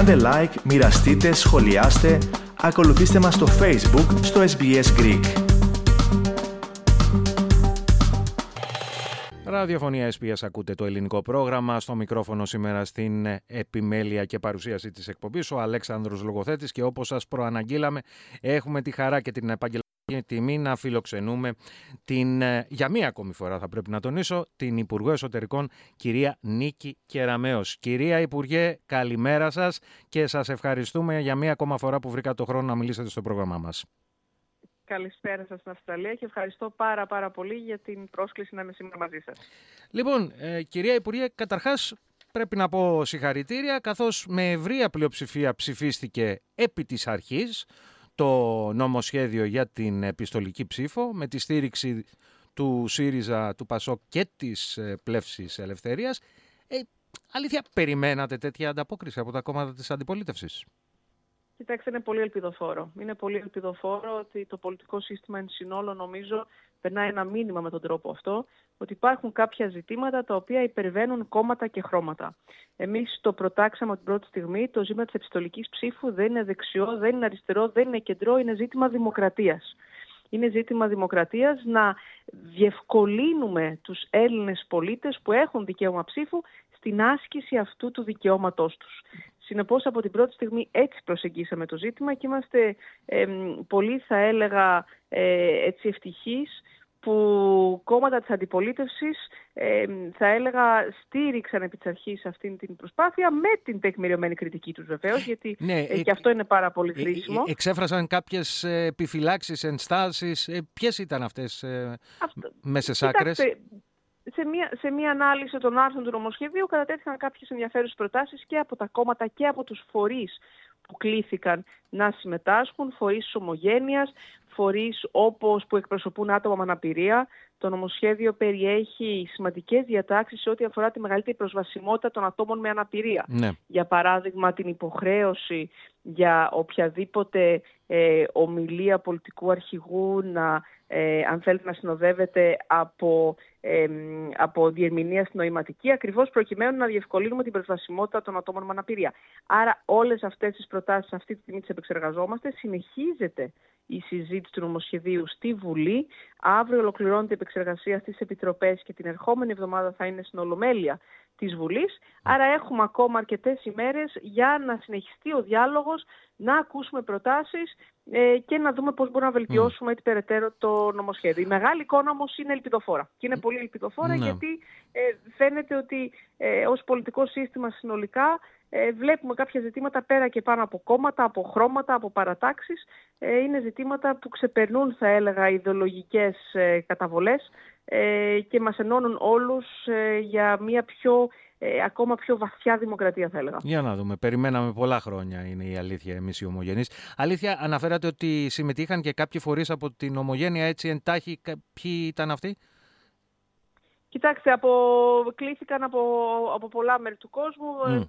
Κάντε like, μοιραστείτε, σχολιάστε, ακολουθήστε μας στο Facebook, στο SBS Greek. Ραδιοφωνία SPS ακούτε το ελληνικό πρόγραμμα. Στο μικρόφωνο σήμερα στην επιμέλεια και παρουσίαση της εκπομπής ο Αλέξανδρος Λογοθέτης και όπως σας προαναγγείλαμε έχουμε τη χαρά και την επαγγελματική τιμή να φιλοξενούμε την, ε, για μία ακόμη φορά θα πρέπει να τονίσω, την Υπουργό Εσωτερικών κυρία Νίκη Κεραμέως. Κυρία Υπουργέ, καλημέρα σας και σας ευχαριστούμε για μία ακόμα φορά που βρήκατε το χρόνο να μιλήσετε στο πρόγραμμά μας. Καλησπέρα σας στην Αυστραλία και ευχαριστώ πάρα πάρα πολύ για την πρόσκληση να είμαι σήμερα μαζί σας. Λοιπόν, ε, κυρία Υπουργέ, καταρχάς πρέπει να πω συγχαρητήρια καθώς με ευρία πλειοψηφία ψηφίστηκε επί της αρχής το νομοσχέδιο για την επιστολική ψήφο με τη στήριξη του ΣΥΡΙΖΑ, του ΠΑΣΟΚ και της ε, Πλεύσης Ελευθερίας. Ε, αλήθεια, περιμένατε τέτοια ανταπόκριση από τα κόμματα της αντιπολίτευσης; Κοιτάξτε, είναι πολύ ελπιδοφόρο. Είναι πολύ ελπιδοφόρο ότι το πολιτικό σύστημα εν συνόλο νομίζω περνάει ένα μήνυμα με τον τρόπο αυτό, ότι υπάρχουν κάποια ζητήματα τα οποία υπερβαίνουν κόμματα και χρώματα. Εμείς το προτάξαμε την πρώτη στιγμή. Το ζήτημα της επιστολικής ψήφου δεν είναι δεξιό, δεν είναι αριστερό, δεν είναι κεντρό, είναι ζήτημα δημοκρατίας. Είναι ζήτημα δημοκρατίας να διευκολύνουμε τους Έλληνες πολίτες που έχουν δικαίωμα ψήφου στην άσκηση αυτού του δικαιώματός τους. Συνεπώς από την πρώτη στιγμή έτσι προσεγγίσαμε το ζήτημα και είμαστε πολύ θα έλεγα ε, έτσι ευτυχείς που κόμματα της αντιπολίτευσης θα έλεγα στήριξαν επί της αρχής αυτήν την προσπάθεια με την τεκμηριωμένη κριτική τους βεβαίως γιατί ναι, ε, και αυτό είναι πάρα πολύ ε, χρήσιμο. Ε, εξέφρασαν κάποιες επιφυλάξεις, ενστάσεις. Ε, ποιες ήταν αυτές ε, αυτό, μέσες άκρες; Σε μια, σε μια ανάλυση των άρθρων του νομοσχεδίου κατατέθηκαν κάποιες ενδιαφέρουσες προτάσεις και από τα κόμματα και από τους φορείς που κλήθηκαν να συμμετάσχουν, φορείς ομογένειας, φορείς όπως που εκπροσωπούν άτομα με αναπηρία. Το νομοσχέδιο περιέχει σημαντικές διατάξεις σε ό,τι αφορά τη μεγαλύτερη προσβασιμότητα των ατόμων με αναπηρία. Ναι. Για παράδειγμα την υποχρέωση για οποιαδήποτε ε, ομιλία πολιτικού αρχηγού να, ε, αν θέλετε να συνοδεύεται από, ε, από διερμηνία στην νοηματική, ακριβώς προκειμένου να διευκολύνουμε την προσβασιμότητα των ατόμων με αναπηρία. Άρα όλες αυτές τις προτάσεις αυτή τη στιγμή τις επεξεργαζόμαστε. Συνεχίζεται η συζήτηση του νομοσχεδίου στη Βουλή. Αύριο ολοκληρώνεται η επεξεργασία στις Επιτροπές και την ερχόμενη εβδομάδα θα είναι στην Ολομέλεια της Βουλής. Άρα έχουμε ακόμα αρκετές ημέρες για να συνεχιστεί ο διάλογος, να ακούσουμε προτάσεις ε, και να δούμε πώς μπορούμε να βελτιώσουμε mm. έτσι περαιτέρω το νομοσχέδιο. Η μεγάλη εικόνα όμως είναι ελπιδοφόρα. Και είναι πολύ ελπιδοφόρα ναι. γιατί ε, φαίνεται ότι ε, ως πολιτικό σύστημα συνολικά ε, βλέπουμε κάποια ζητήματα πέρα και πάνω από κόμματα, από χρώματα, από παρατάξεις. Ε, είναι ζητήματα που ξεπερνούν, θα έλεγα, ιδεολογικές ε, καταβολές ε, και μας ενώνουν όλους ε, για μια πιο ε, ακόμα πιο βαθιά δημοκρατία θα έλεγα. Για να δούμε. Περιμέναμε πολλά χρόνια είναι η αλήθεια εμείς οι ομογενείς. Αλήθεια αναφέρατε ότι συμμετείχαν και κάποιοι φορείς από την ομογένεια έτσι εντάχει. Ποιοι ήταν αυτοί; Κοιτάξτε, από, κλήθηκαν από, από πολλά μέρη του κόσμου, mm.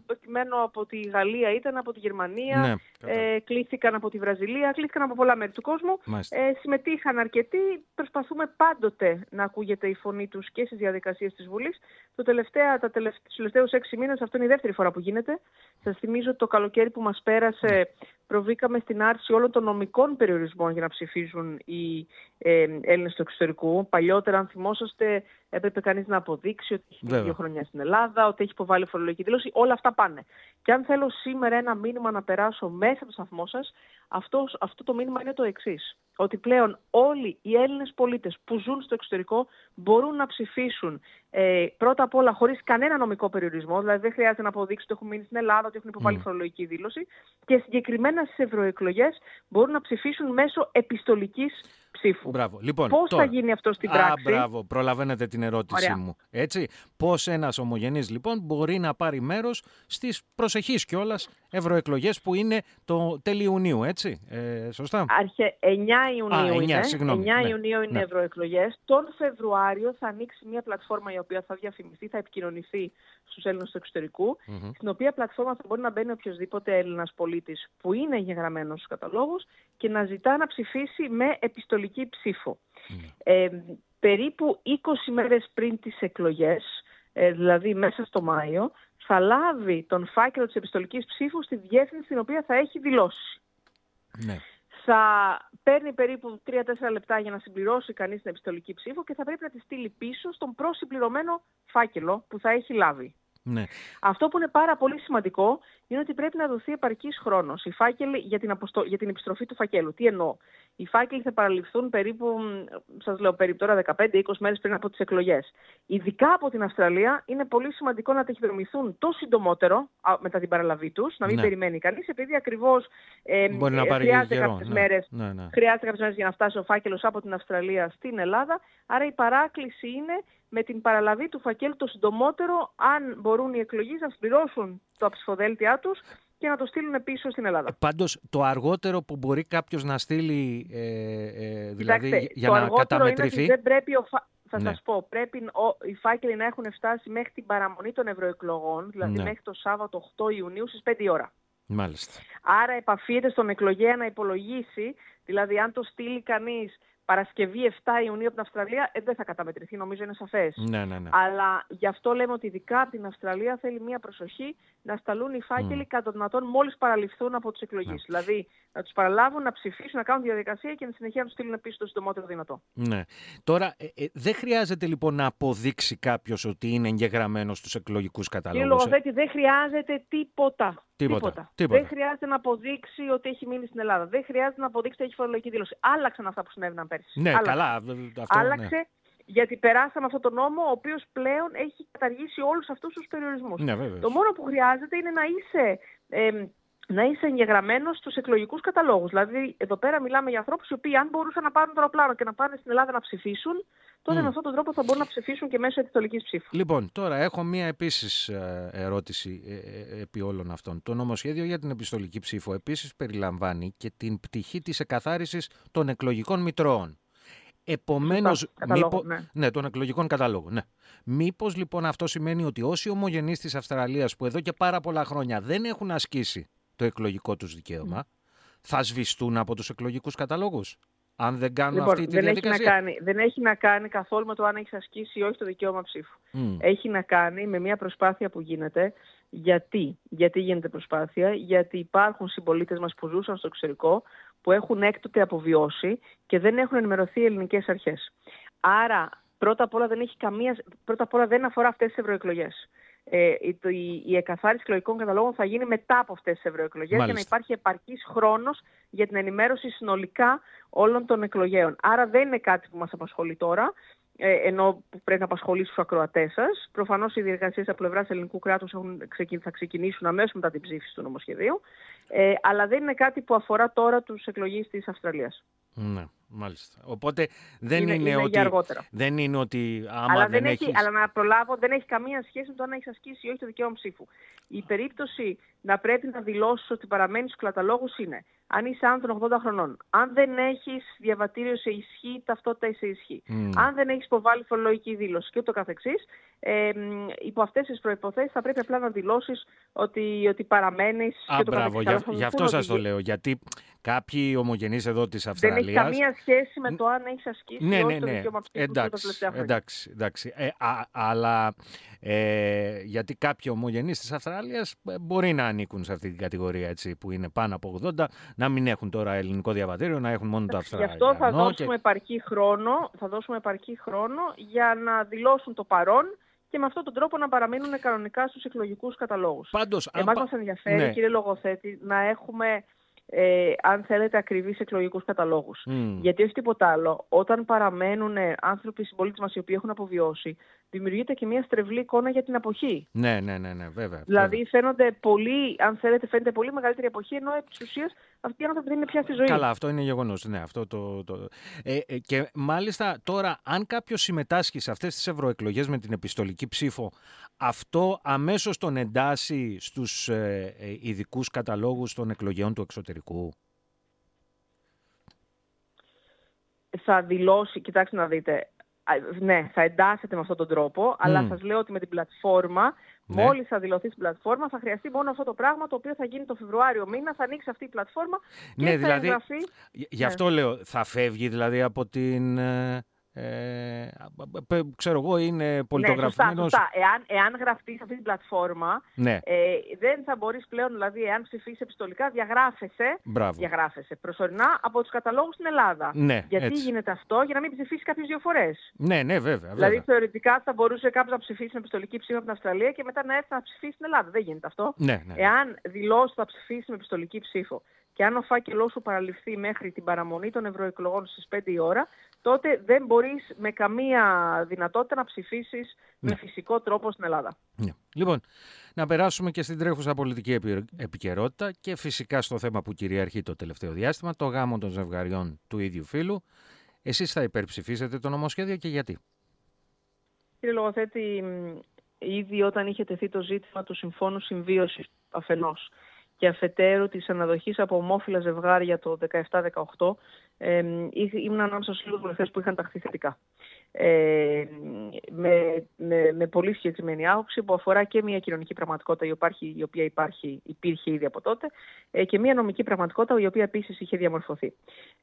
από τη Γαλλία ήταν, από τη Γερμανία, ναι, ε, κλήθηκαν από τη Βραζιλία, κλήθηκαν από πολλά μέρη του κόσμου. Ε, συμμετείχαν αρκετοί, προσπαθούμε πάντοτε να ακούγεται η φωνή τους και στις διαδικασίες της Βουλής. Το τελευταία, τα τελευταίου, τους τελευταίους έξι μήνες, αυτό είναι η δεύτερη φορά που γίνεται. Σας θυμίζω ότι το καλοκαίρι που μας πέρασε ναι. Προβήκαμε στην άρση όλων των νομικών περιορισμών για να ψηφίζουν οι ε, Έλληνες του εξωτερικού. Παλιότερα, αν θυμόσαστε, έπρεπε κανείς να αποδείξει ότι έχει δύο χρόνια στην Ελλάδα, ότι έχει υποβάλει φορολογική δήλωση. Όλα αυτά πάνε. Και αν θέλω σήμερα ένα μήνυμα να περάσω μέσα από το σταθμό σας, αυτός, αυτό το μήνυμα είναι το εξής. Ότι πλέον όλοι οι Έλληνες πολίτες που ζουν στο εξωτερικό μπορούν να ψηφίσουν ε, πρώτα απ' όλα χωρίς κανένα νομικό περιορισμό. Δηλαδή δεν χρειάζεται να αποδείξουν ότι έχουν μείνει στην Ελλάδα, ότι έχουν υποβάλει mm. φορολογική δήλωση. Και συγκεκριμένα στι ευρωεκλογές μπορούν να ψηφίσουν μέσω επιστολικής ψήφου. Μπράβο. Λοιπόν, Πώς θα γίνει αυτό στην πράξη; Α, μπράβο. Προλαβαίνετε την ερώτησή μου. Έτσι. Πώς ένας ομογενής λοιπόν μπορεί να πάρει μέρος στις προσεχείς κιόλας ευρωεκλογές που είναι το τέλη Ιουνίου, έτσι; Ε, σωστά; Αρχε... 9 Ιουνίου Α, 9, είναι. Συγγνώμη. 9 ναι. Ιουνίου είναι ναι. ευρωεκλογές. Τον Φεβρουάριο θα ανοίξει μια πλατφόρμα η οποία θα διαφημιστεί, θα επικοινωνηθεί στους Έλληνες του εξωτερικού, mm-hmm. στην οποία πλατφόρμα θα μπορεί να μπαίνει οποιοδήποτε Έλληνας πολίτης που είναι εγγεγραμμένο στους καταλόγους και να ζητά να ψηφίσει με επιστολική ψήφο. Mm. Ε, περίπου 20 μέρες πριν τις εκλογές ε, δηλαδή μέσα στο Μάιο, θα λάβει τον φάκελο της επιστολικής ψήφου στη διεύθυνση την οποία θα έχει δηλώσει. Ναι. Θα παίρνει περίπου 3-4 λεπτά για να συμπληρώσει κανείς την επιστολική ψήφο και θα πρέπει να τη στείλει πίσω στον προσυμπληρωμένο φάκελο που θα έχει λάβει. Ναι. Αυτό που είναι πάρα πολύ σημαντικό είναι ότι πρέπει να δοθεί επαρκής χρόνος για, την αποστο... για την επιστροφή του φακέλου. Τι εννοώ; Οι φάκελοι θα παραληφθούν περίπου, σας λέω, περίπου τώρα 15-20 μέρες πριν από τις εκλογές. Ειδικά από την Αυστραλία είναι πολύ σημαντικό να ταχυδρομηθούν το συντομότερο μετά την παραλαβή τους, να μην ναι. περιμένει κανείς, επειδή ακριβώς ε, χρειάζεται κάποιες ναι. μέρες ναι, ναι. για να φτάσει ο φάκελος από την Αυστραλία στην Ελλάδα. Άρα η παράκληση είναι με την παραλαβή του φακέλου το συντομότερο, αν μπορούν οι εκλογείς να συμπληρώσουν το ψηφοδέλτια τους και να το στείλουν πίσω στην Ελλάδα. Πάντως το αργότερο που μπορεί κάποιος να στείλει ε, ε, δηλαδή για να καταμετρηθεί... Είναι ότι δεν πρέπει ο Θα ναι. σας πω, πρέπει ο, οι φάκελοι να έχουν φτάσει μέχρι την παραμονή των ευρωεκλογών, δηλαδή ναι. μέχρι το Σάββατο 8 Ιουνίου στις 5 ώρα. Μάλιστα. Άρα επαφείται στον εκλογέα να υπολογίσει, δηλαδή αν το στείλει κανείς Παρασκευή 7 Ιουνίου από την Αυστραλία ε, δεν θα καταμετρηθεί, νομίζω είναι σαφές. Ναι, ναι, ναι. Αλλά γι' αυτό λέμε ότι ειδικά από την Αυστραλία θέλει μία προσοχή να σταλούν οι φάκελοι mm. κατά δυνατόν μόλις παραληφθούν από τις εκλογές. Ναι. Δηλαδή να τους παραλάβουν, να ψηφίσουν, να κάνουν τη διαδικασία και να συνεχεία να τους στείλουν πίσω το συντομότερο δυνατό. Ναι. Τώρα, ε, ε, δεν χρειάζεται λοιπόν να αποδείξει κάποιος ότι είναι εγγεγραμμένος στους εκλογικούς καταλόγους. Κύριε Λογοθέτη, δεν χρειάζεται τίποτα. Τίποτα. Τίποτα. Δεν χρειάζεται να αποδείξει ότι έχει μείνει στην Ελλάδα. Δεν χρειάζεται να αποδείξει ότι έχει φορολογική δήλωση. Άλλαξαν αυτά που συνέβαιναν πέρσι. Ναι, Άλλαξε. καλά. Αυτό, Άλλαξε ναι. γιατί περάσαμε αυτόν τον νόμο, ο οποίος πλέον έχει καταργήσει όλους αυτούς τους περιορισμούς. Ναι, το μόνο που χρειάζεται είναι να είσαι. Ε, να είσαι εγγεγραμμένος στους εκλογικούς καταλόγους. Δηλαδή, εδώ πέρα μιλάμε για ανθρώπους οι οποίοι, αν μπορούσαν να πάρουν το αεροπλάνο και να πάνε στην Ελλάδα να ψηφίσουν, τότε mm. με αυτόν τον τρόπο θα μπορούν να ψηφίσουν και μέσω επιστολικής ψήφου. Λοιπόν, τώρα έχω μία επίσης ε, ερώτηση ε, ε, επί όλων αυτών. Το νομοσχέδιο για την επιστολική ψήφο επίσης περιλαμβάνει και την πτυχή της εκαθάρισης των εκλογικών μητρώων. Επομένως. Μήπω... Ναι. ναι, των εκλογικών καταλόγων. Ναι. Μήπως λοιπόν αυτό σημαίνει ότι όσοι ομογενείς της Αυστραλίας που εδώ και πάρα πολλά χρόνια δεν έχουν ασκήσει το εκλογικό τους δικαίωμα, θα σβηστούν από τους εκλογικούς καταλόγους αν δεν κάνουν λοιπόν, αυτή τη δεν διαδικασία. Έχει να κάνει, δεν έχει να κάνει καθόλου με το αν έχεις ασκήσει ή όχι το δικαίωμα ψήφου. Έχει να κάνει με μια προσπάθεια που γίνεται. Γιατί, γιατί γίνεται προσπάθεια, γιατί υπάρχουν συμπολίτες μας που ζούσαν στο εξωτερικό, που έχουν έκτοτε αποβιώσει και δεν έχουν ενημερωθεί οι ελληνικές αρχές. Άρα, πρώτα απ' όλα δεν, έχει καμία, πρώτα απ όλα δεν αφορά αυτές τις ευρωεκλογές ε, η, η εκαθάριση εκλογικών καταλόγων θα γίνει μετά από αυτές τις ευρωεκλογές για να υπάρχει επαρκής χρόνος για την ενημέρωση συνολικά όλων των εκλογέων. Άρα δεν είναι κάτι που μας απασχολεί τώρα, ε, ενώ πρέπει να απασχολήσει τους ακροατές σας. Προφανώς οι διεργασίες από πλευράς ελληνικού κράτους θα ξεκινήσουν αμέσως μετά την ψήφιση του νομοσχεδίου. Ε, αλλά δεν είναι κάτι που αφορά τώρα τους εκλογείς της Αυστραλίας. Ναι. Μάλιστα. Οπότε δεν είναι, είναι, ότι. αργότερα. Δεν είναι ότι. Άμα αλλά, δεν, έχει, αλλά να προλάβω, δεν έχει καμία σχέση με το αν έχεις ασκήσει ή όχι το δικαίωμα ψήφου. Η περίπτωση να πρέπει να δηλώσεις ότι παραμένεις στου καταλόγου είναι αν είσαι άνω 80 χρονών, αν δεν έχεις διαβατήριο σε ισχύ, ταυτότητα σε ισχύ, αν δεν έχεις υποβάλει φορολογική δήλωση και ούτω καθεξής, ε, υπό αυτές τις προποθέσει θα πρέπει απλά να δηλώσεις ότι, ότι παραμένεις. Α, μπράβο, για, γι' αυτό σας το λέω. Γιατί κάποιοι ομογενείς εδώ της Αυστραλία. Δεν έχει καμία σχέση με το αν έχεις ασκήσει ναι, ναι, ναι. το δικαίωμα εντάξει, εντάξει, εντάξει. Ε, α, αλλά ε, γιατί κάποιοι ομογενείς της Αυστραλίας ε, μπορεί να ανήκουν σε αυτή την κατηγορία έτσι, που είναι πάνω από 80, να μην έχουν τώρα ελληνικό διαβατήριο, να έχουν μόνο το Αυστραλία. Γι' αυτό θα δώσουμε, επαρκή χρόνο, θα δώσουμε επαρκή χρόνο για να δηλώσουν το παρόν και με αυτόν τον τρόπο να παραμείνουν κανονικά στους εκλογικούς καταλόγους. Πάντως, Εμάς αν... μας ενδιαφέρει, ναι. κύριε Λογοθέτη, να έχουμε ε, αν θέλετε, ακριβείς εκλογικούς καταλόγους. Γιατί όχι τίποτα άλλο. Όταν παραμένουν άνθρωποι συμπολίτε μας οι οποίοι έχουν αποβιώσει, δημιουργείται και μια στρεβλή εικόνα για την αποχή. Ναι, ναι, ναι, ναι βέβαια. Δηλαδή βέβαια. φαίνονται πολύ, αν θέλετε, φαίνεται πολύ μεγαλύτερη αποχή, ενώ επί της ουσίας αυτοί οι άνθρωποι δεν είναι πια στη ζωή. Καλά, αυτό είναι γεγονός. Ναι, αυτό το, το... Ε, ε, και μάλιστα τώρα, αν κάποιος συμμετάσχει σε αυτές τις ευρωεκλογές με την επιστολική ψήφο, αυτό αμέσως τον εντάσσει στους ε, ε, ειδικούς καταλόγους των εκλογέων του εξωτερικού; Θα δηλώσει, κοιτάξτε να δείτε, ναι, θα εντάσσεται με αυτόν τον τρόπο, αλλά σας λέω ότι με την πλατφόρμα, ναι. μόλις θα δηλωθεί στην πλατφόρμα, θα χρειαστεί μόνο αυτό το πράγμα το οποίο θα γίνει το Φεβρουάριο μήνα, θα ανοίξει αυτή η πλατφόρμα και ναι, θα δηλαδή, εγγραφεί... Γι' αυτό ναι. λέω, θα φεύγει δηλαδή από την... Ε, ε, ξέρω εγώ, είναι πολιτογραφημένος. Ναι, σωστά, Εάν, εάν γραφτείς σε αυτή την πλατφόρμα, ναι. ε, δεν θα μπορείς πλέον, δηλαδή, εάν ψηφίσεις επιστολικά, διαγράφεσαι, Μπράβο. διαγράφεσαι προσωρινά από τους καταλόγους στην Ελλάδα. Ναι, Γιατί έτσι. γίνεται αυτό, για να μην ψηφίσεις κάποιες δύο φορές. Ναι, ναι, βέβαια. Δηλαδή, βέβαια. θεωρητικά θα μπορούσε κάποιος να ψηφίσει με επιστολική ψήφο από την Αυστραλία και μετά να έρθει να ψηφίσει στην Ελλάδα. Δεν γίνεται αυτό. Ναι, ναι. Εάν δηλώσεις θα ψηφίσει με επιστολική ψήφο και αν ο φάκελός σου παραλυφθεί μέχρι την παραμονή των ευρωεκλογών στις 5 η ώρα, τότε δεν μπορείς με καμία δυνατότητα να ψηφίσεις Ναι. με φυσικό τρόπο στην Ελλάδα. Ναι. Λοιπόν, να περάσουμε και στην τρέχουσα πολιτική επι- επικαιρότητα και φυσικά στο θέμα που κυριαρχεί το τελευταίο διάστημα, το γάμο των ζευγαριών του ίδιου φύλου. Εσείς θα υπερψηφίσετε το νομοσχέδιο και γιατί; Κύριε Λογοθέτη, μ, ήδη όταν είχε τεθεί το ζήτημα του Συμφώνου Συμβίωσης αφενός και αφετέρου της αναδοχής από ομόφυλα ζευγάρια το 17-18, ε, μ, ήρθε- ήμουν ανάμεσα στους λίγους βουλευτές που είχαν ταχθεί θετικά. Ε, με, με, με πολύ συγκεκριμένη άποψη που αφορά και μια κοινωνική πραγματικότητα η οποία, υπάρχει, η οποία υπάρχει, υπήρχε ήδη από τότε ε, και μια νομική πραγματικότητα η οποία επίσης είχε διαμορφωθεί.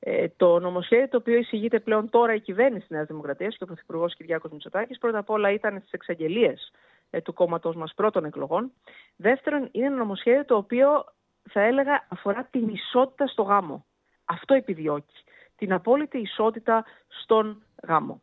Ε, το νομοσχέδιο το οποίο εισηγείται πλέον τώρα η κυβέρνηση της Νέας Δημοκρατίας και ο Πρωθυπουργός Κυριάκος Μητσοτάκης πρώτα απ' όλα ήταν στις εξαγγελίες ε, του κόμματός μας πρώτων εκλογών. Δεύτερον, είναι ένα νομοσχέδιο το οποίο θα έλεγα αφορά την ισότητα στο γάμο. Αυτό επιδιώκει. Την απόλυτη ισότητα στον γάμο.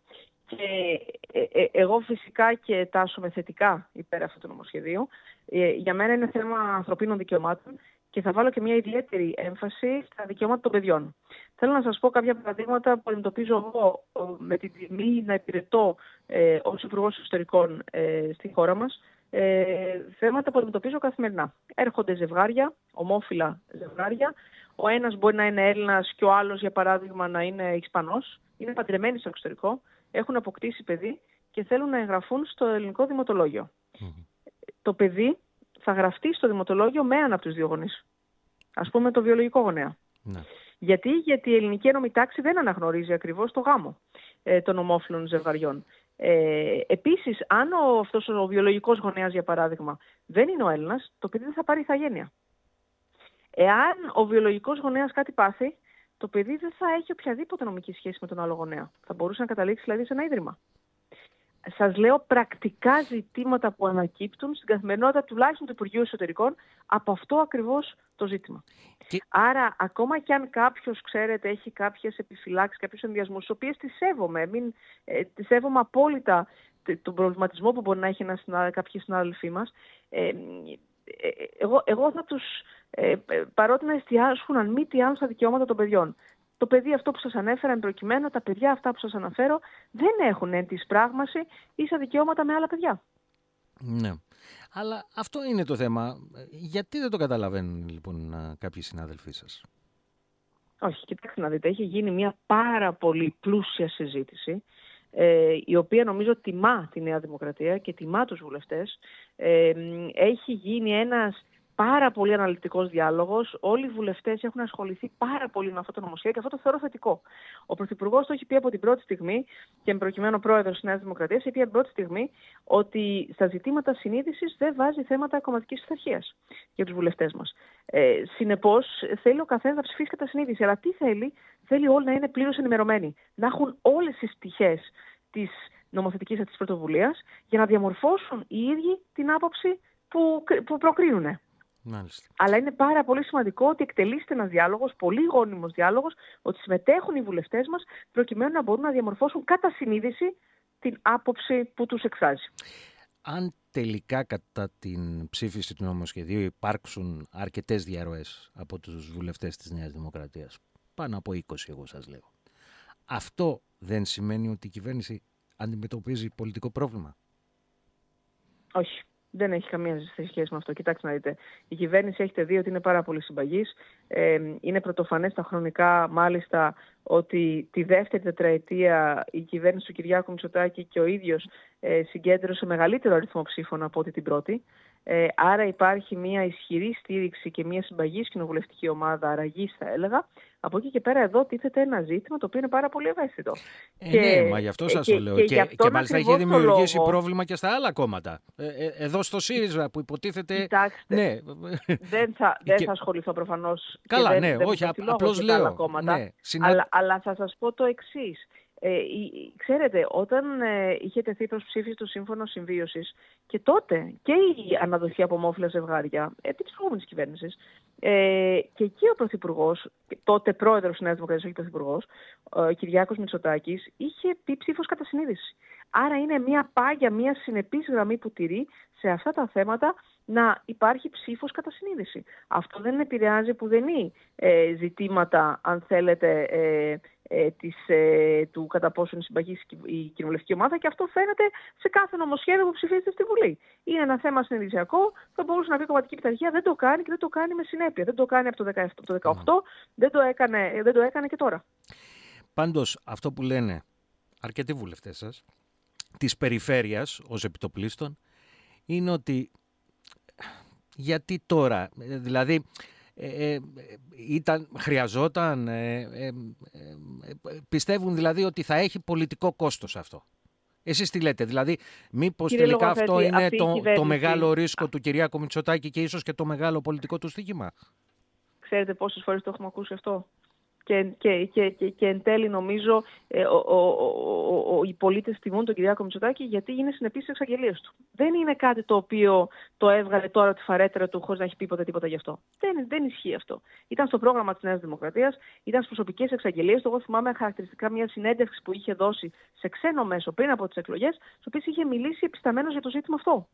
Και ε, ε, εγώ φυσικά και τάσομαι θετικά υπέρ αυτού του νομοσχεδίου. Ε, για μένα είναι θέμα ανθρωπίνων δικαιωμάτων και θα βάλω και μια ιδιαίτερη έμφαση στα δικαιώματα των παιδιών. Θέλω να σας πω κάποια παραδείγματα που αντιμετωπίζω εγώ ε, με την τιμή να υπηρετώ ε, ως Υπουργός Εξωτερικών ε, στη χώρα μας ε, θέματα που αντιμετωπίζω καθημερινά. Έρχονται ζευγάρια, ομόφυλα ζευγάρια. Ο ένας μπορεί να είναι Έλληνας και ο άλλος, για παράδειγμα, να είναι Ισπανός. Είναι παντρεμένοι στο εξωτερικό, έχουν αποκτήσει παιδί και θέλουν να εγγραφούν στο ελληνικό δημοτολόγιο. Το παιδί θα γραφτεί στο δημοτολόγιο με έναν από τους δύο γονείς. Ας πούμε το βιολογικό γονέα. Ναι. Γιατί, Γιατί η ελληνική ένωμη τάξη δεν αναγνωρίζει ακριβώς το γάμο ε, των ομόφυλων ζευγαριών. Ε, επίσης, αν ο, αυτός ο βιολογικός γονέας, για παράδειγμα, δεν είναι ο Έλληνας, το παιδί δεν θα πάρει ηθαγένεια. Εάν ο βιολογικός γονέας κάτι πάθει, το παιδί δεν θα έχει οποιαδήποτε νομική σχέση με τον άλλο γονέα. Θα μπορούσε να καταλήξει δηλαδή σε ένα ίδρυμα. Σας λέω πρακτικά ζητήματα που ανακύπτουν στην καθημερινότητα τουλάχιστον του Υπουργείου Εσωτερικών από αυτό ακριβώς το ζήτημα. Και- Άρα, ακόμα και αν κάποιος, ξέρετε, έχει κάποιες επιφυλάξεις, κάποιους ενδιασμούς, τις οποίες τις σέβομαι, μην, ε, τις σέβομαι απόλυτα τε- τον προβληματισμό που μπορεί να έχει ένας συνά, κάποιοι συνάδελφοί μας. Ε, ε, εγώ, εγώ θα τους ε, ε, παρότι να εστιάσουν αν μη τι άλλο στα δικαιώματα των παιδιών. Το παιδί αυτό που σας ανέφερα, εν προκειμένου, τα παιδιά αυτά που σας αναφέρω, δεν έχουν εν της πράγμαση ίσα δικαιώματα με άλλα παιδιά. Ναι. Αλλά αυτό είναι το θέμα. Γιατί δεν το καταλαβαίνουν λοιπόν α, κάποιοι συνάδελφοί σας; Όχι, κοιτάξτε να δείτε, έχει γίνει μια πάρα πολύ πλούσια συζήτηση ε, η οποία νομίζω τιμά τη Νέα Δημοκρατία και τιμά τους βουλευτές. Ε, έχει γίνει ένας πάρα πολύ αναλυτικός διάλογος. Όλοι οι βουλευτές έχουν ασχοληθεί πάρα πολύ με αυτό το νομοσχέδιο και αυτό το θεωρώ θετικό. Ο Πρωθυπουργός το έχει πει από την πρώτη στιγμή και με προκειμένου πρόεδρος της Νέας Δημοκρατίας, έχει πει από την πρώτη στιγμή ότι στα ζητήματα συνείδησης δεν βάζει θέματα κομματικής πειθαρχία για τους βουλευτές μας. Ε, Συνεπώς, θέλει ο καθένας να ψηφίσει κατά συνείδηση. Αλλά τι θέλει, θέλει όλοι να είναι πλήρως ενημερωμένοι. Να έχουν όλες τις πτυχές της νομοθετικής αυτής πρωτοβουλίας για να διαμορφώσουν οι ίδιοι την άποψη που, που προκρίνουν. Μάλιστα. Αλλά είναι πάρα πολύ σημαντικό ότι εκτελείστε ένας διάλογος, πολύ γόνιμος διάλογος, ότι συμμετέχουν οι βουλευτές μας προκειμένου να μπορούν να διαμορφώσουν κατά συνείδηση την άποψη που τους εκφράζει. Αν τελικά κατά την ψήφιση του νομοσχεδίου υπάρξουν αρκετές διαρροές από τους βουλευτές της Νέας Δημοκρατίας, πάνω από 20 εγώ σας λέω, αυτό δεν σημαίνει ότι η κυβέρνηση αντιμετωπίζει πολιτικό πρόβλημα; Όχι. Δεν έχει καμία σχέση με αυτό. Κοιτάξτε να δείτε. Η κυβέρνηση έχετε δει ότι είναι πάρα πολύ συμπαγής. Ε, είναι πρωτοφανές τα χρονικά, μάλιστα, ότι τη δεύτερη τετραετία η κυβέρνηση του Κυριάκου Μητσοτάκη και ο ίδιος ε, συγκέντρωσε μεγαλύτερο αριθμό ψήφων από ό,τι την πρώτη. Ε, άρα υπάρχει μια ισχυρή στήριξη και μια συμπαγή κοινοβουλευτική ομάδα, αραγής θα έλεγα. Από εκεί και πέρα εδώ τίθεται ένα ζήτημα το οποίο είναι πάρα πολύ ευαίσθητο. Ε, και, ναι, μα γι' αυτό σας το λέω. Και, και, και μάλιστα έχει δημιουργήσει λόγο... πρόβλημα και στα άλλα κόμματα. Ε, ε, εδώ στο ΣΥΡΙΖΑ που υποτίθεται... Κοιτάξτε, ναι. δεν, θα, δεν θα ασχοληθώ προφανώς. Καλά, δεν, ναι, δεν όχι, απλώς λέω. Κόμματα, ναι, συνα... αλλά, αλλά θα σας πω το εξής. Ε, ξέρετε, όταν ε, είχε τεθεί προς ψήφιση το Σύμφωνο Συμβίωσης και τότε και η αναδοχή από ομόφυλα ζευγάρια επί της προηγούμενης κυβέρνησης ε, και εκεί ο Πρωθυπουργός, τότε πρόεδρος της Νέας Δημοκρατίας, όχι Πρωθυπουργός, ο Κυριάκος Μητσοτάκης, είχε πει ψήφος κατά συνείδηση. Άρα είναι μια πάγια, μια συνεπής γραμμή που τηρεί σε αυτά τα θέματα να υπάρχει ψήφος κατά συνείδηση. Αυτό δεν επηρεάζει που δεν είναι ε, ζητήματα, αν θέλετε, ε, ε, της, ε, του κατά πόσο είναι συμπαγής η κοινοβουλευτική ομάδα και αυτό φαίνεται σε κάθε νομοσχέδιο που ψηφίζεται στη Βουλή. Είναι ένα θέμα συνειδησιακό, θα μπορούσε να πει η κομματική πειθαρχία, δεν το κάνει και δεν το κάνει με συνέπεια. Δεν το κάνει από το 2018, το 18, δεν, το έκανε, δεν το έκανε και τώρα. Πάντως αυτό που λένε αρκετοί βουλευτές σας, της περιφέρειας ως επιτοπλίστων, είναι ότι γιατί τώρα, δηλαδή ε, ε, ήταν, χρειαζόταν, ε, πιστεύουν δηλαδή ότι θα έχει πολιτικό κόστος αυτό. Εσείς τι λέτε, δηλαδή μήπως τελικά αυτό είναι το, το μεγάλο ρίσκο του Κυριάκου Μητσοτάκη και ίσως και το μεγάλο πολιτικό του στοίχημα; Ξέρετε πόσες φορές το έχουμε ακούσει αυτό; Και, και, και, και, και εν τέλει νομίζω ε, ο, ο, ο, ο, οι πολίτες τιμούν τον Κυριάκο Μητσοτάκη γιατί είναι συνεπής στις εξαγγελίες του. Δεν είναι κάτι το οποίο το έβγαλε τώρα τη φαρέτερα του χωρίς να έχει πει ποτέ τίποτα γι' αυτό. Δεν, δεν ισχύει αυτό. Ήταν στο πρόγραμμα της Νέας Δημοκρατίας, ήταν στις προσωπικές εξαγγελίες του. Εγώ θυμάμαι χαρακτηριστικά μια συνέντευξη που είχε δώσει σε ξένο μέσο πριν από τις εκλογές, στις οποίες είχε μιλήσει επισταμένος για το ζήτημα αυτό.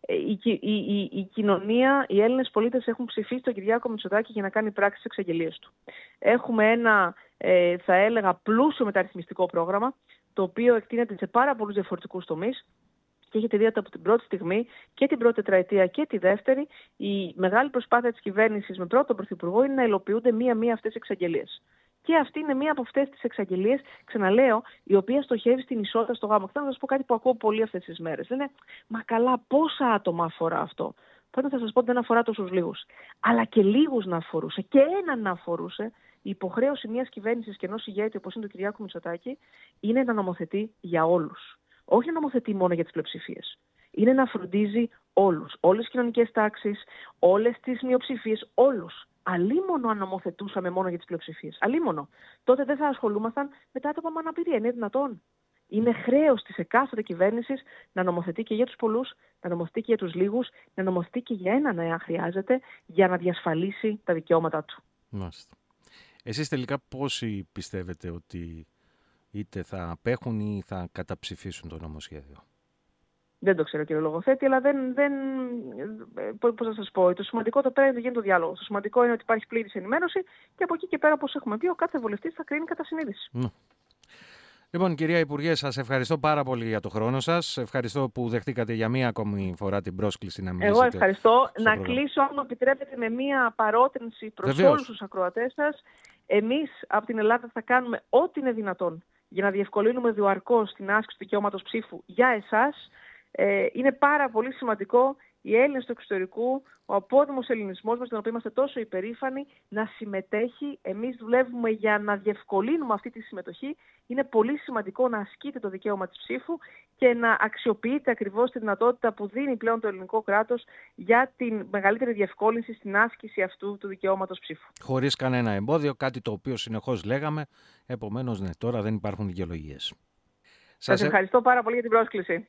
Ε, η, η, η, η, κοινωνία, οι Έλληνες πολίτες έχουν ψηφίσει τον Κυριάκο Μητσοτάκη για να κάνει πράξη στις εξαγγελίες του. Έχουμε ένα, ε, θα έλεγα, πλούσιο μεταρρυθμιστικό πρόγραμμα, το οποίο εκτείνεται σε πάρα πολλούς διαφορετικούς τομείς και έχετε δει από την πρώτη στιγμή και την πρώτη τετραετία και τη δεύτερη, η μεγάλη προσπάθεια της κυβέρνησης με πρώτον Πρωθυπουργό είναι να υλοποιούνται μία-μία αυτές τις εξαγγελίες. Και αυτή είναι μία από αυτές τις εξαγγελίες, ξαναλέω, η οποία στοχεύει στην ισότητα στο γάμο. Θέλω να σας πω κάτι που ακούω πολύ αυτές τις μέρες. Είναι, μα καλά, πόσα άτομα αφορά αυτό. Πρώτα θα σας πω ότι δεν αφορά τόσους λίγους. Αλλά και λίγους να αφορούσε, και έναν να αφορούσε, η υποχρέωση μιας κυβέρνησης και ενός ηγέτη όπως είναι του Κυριάκου Μητσοτάκη είναι να νομοθετεί για όλους. Όχι να νομοθετεί μόνο για τις πλειοψηφίες. Είναι να φροντίζει όλους. Όλες τις κοινωνικές τάξεις, όλες τις μειοψηφίες, όλους αλίμονο αν νομοθετούσαμε μόνο για τις πλειοψηφίες. Αλίμονο. Τότε δεν θα ασχολούμασταν με τα άτομα με αναπηρία. Είναι δυνατόν. Είναι χρέος της εκάστοτε κυβέρνησης να νομοθετεί και για τους πολλούς, να νομοθετεί και για τους λίγους, να νομοθετεί και για έναν, εάν χρειάζεται, για να διασφαλίσει τα δικαιώματά του. Μάλιστα. Εσείς τελικά πόσοι πιστεύετε ότι είτε θα απέχουν ή θα καταψηφίσουν το νομοσχέδιο; Δεν το ξέρω κύριε Λογοθέτη, αλλά δεν, δεν πώς θα σας πω, το σημαντικό το πέρα είναι γίνεται το διάλογο. Το σημαντικό είναι ότι υπάρχει πλήρης ενημέρωση και από εκεί και πέρα, όπως έχουμε πει, ο κάθε βουλευτής θα κρίνει κατά συνείδηση. Ναι. Λοιπόν, κυρία Υπουργέ, σας ευχαριστώ πάρα πολύ για το χρόνο σας. Ευχαριστώ που δεχτήκατε για μία ακόμη φορά την πρόσκληση να μιλήσετε. Εγώ ευχαριστώ. Να πρόγραμμα. κλείσω, αν μου επιτρέπετε, με μία παρότρινση προς όλους τους ακροατές σας. Εμείς από την Ελλάδα θα κάνουμε ό,τι είναι δυνατόν για να διευκολύνουμε διαρκώς την άσκηση του δικαιώματος ψήφου για εσάς. Ε, είναι πάρα πολύ σημαντικό οι Έλληνες του εξωτερικού, ο απόδημος ελληνισμός μας, τον οποίο είμαστε τόσο υπερήφανοι, να συμμετέχει. Εμείς δουλεύουμε για να διευκολύνουμε αυτή τη συμμετοχή. Είναι πολύ σημαντικό να ασκείτε το δικαίωμα της ψήφου και να αξιοποιείτε ακριβώς τη δυνατότητα που δίνει πλέον το ελληνικό κράτος για την μεγαλύτερη διευκόλυνση στην άσκηση αυτού του δικαιώματος ψήφου. Χωρίς κανένα εμπόδιο, κάτι το οποίο συνεχώς λέγαμε. Επομένως, ναι, τώρα δεν υπάρχουν δικαιολογίες. Σας ευχαριστώ πάρα πολύ για την πρόσκληση.